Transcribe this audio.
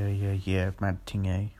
Yeah, yeah, yeah, mad thing, eh?